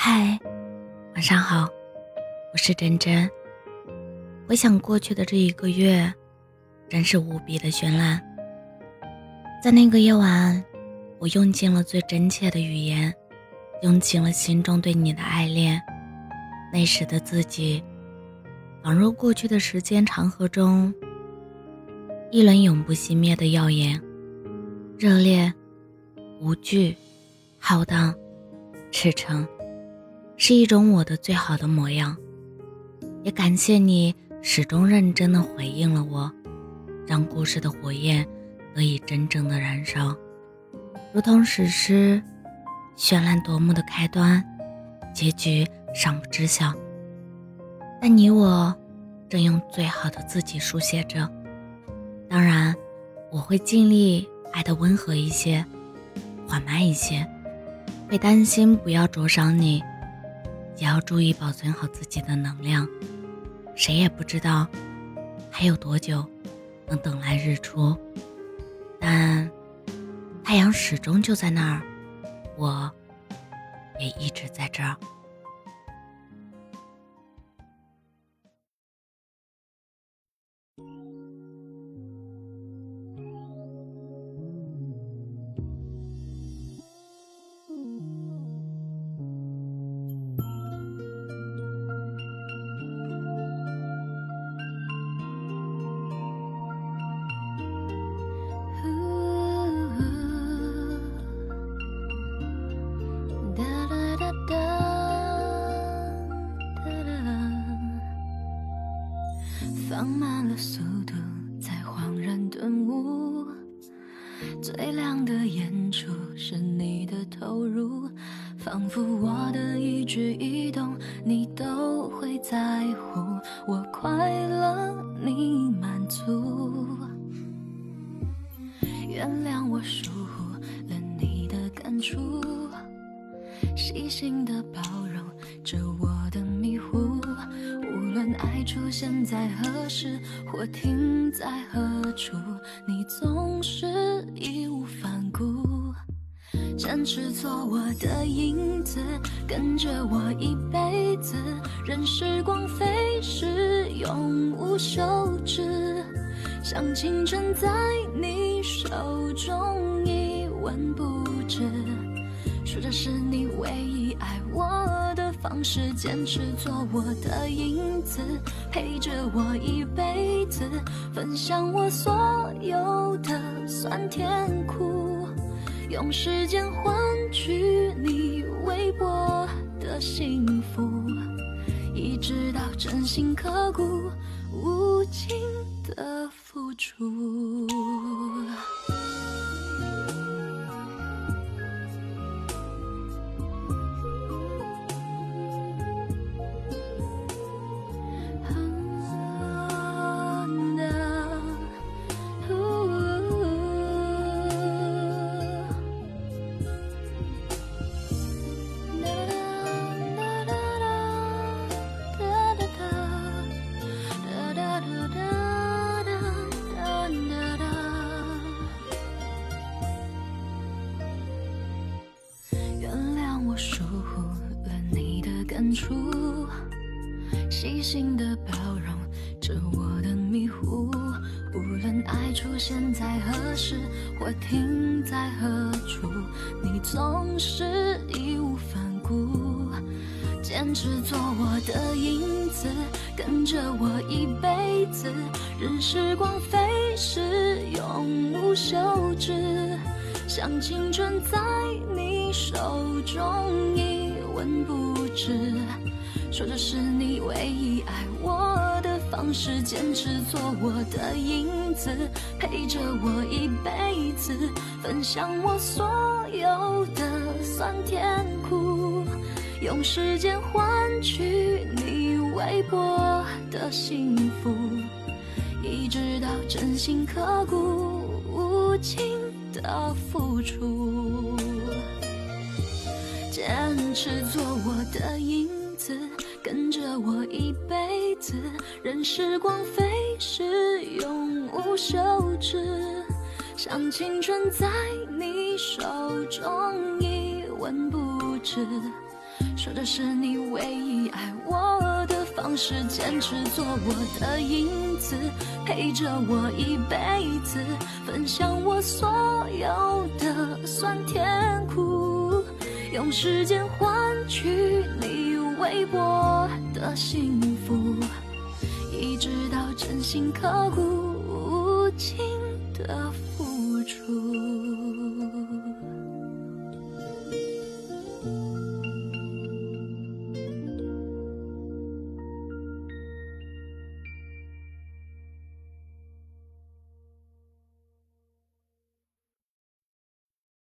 嗨，晚上好，我是真真。回想过去的这一个月，真是无比的绚烂。在那个夜晚，我用尽了最真切的语言，用尽了心中对你的爱恋。那时的自己，仿若过去的时间长河中，一轮永不熄灭的耀眼，热烈、无惧、浩荡、赤诚。是一种我的最好的模样，也感谢你始终认真的回应了我，让故事的火焰得以真正的燃烧，如同史诗，绚烂夺目的开端，结局尚不知晓。但你我正用最好的自己书写着，当然，我会尽力爱的温和一些，缓慢一些，会担心不要灼伤你。也要注意保存好自己的能量，谁也不知道还有多久能等来日出，但太阳始终就在那儿，我也一直在这儿。放慢了速度，才恍然顿悟，最亮的演出是你的投入，仿佛我的一举一动你都会在乎，我快乐你满足，原谅我疏忽了你的感触，细心的包容着我的迷糊。出现在何时，或停在何处，你总是义无反顾，坚持做我的影子，跟着我一辈子，任时光飞逝，永无休止，像青春在你手中一文不值，说这是你唯一爱我的。方式坚持做我的影子，陪着我一辈子，分享我所有的酸甜苦，用时间换取你微薄的幸福，一直到真心刻骨，无尽的付出。我疏忽了你的感触，细心的包容着我的迷糊。无论爱出现在何时或停在何处，你总是义无反顾，坚持做我的影子，跟着我一辈子，任时光飞逝，永无休止。像青春在你手中一文不值，说这是你唯一爱我的方式，坚持做我的影子，陪着我一辈子，分享我所有的酸甜苦，用时间换取你微薄的幸福，一直到真心刻骨无情。的付出，坚持做我的影子，跟着我一辈子，任时光飞逝，永无休止。像青春在你手中一文不值，说这是你唯一爱我的方式，坚持做我的影子，陪着我一辈子，分享我所有的酸甜苦，用时间换取你微薄的幸福，一直到真心刻骨无情的付。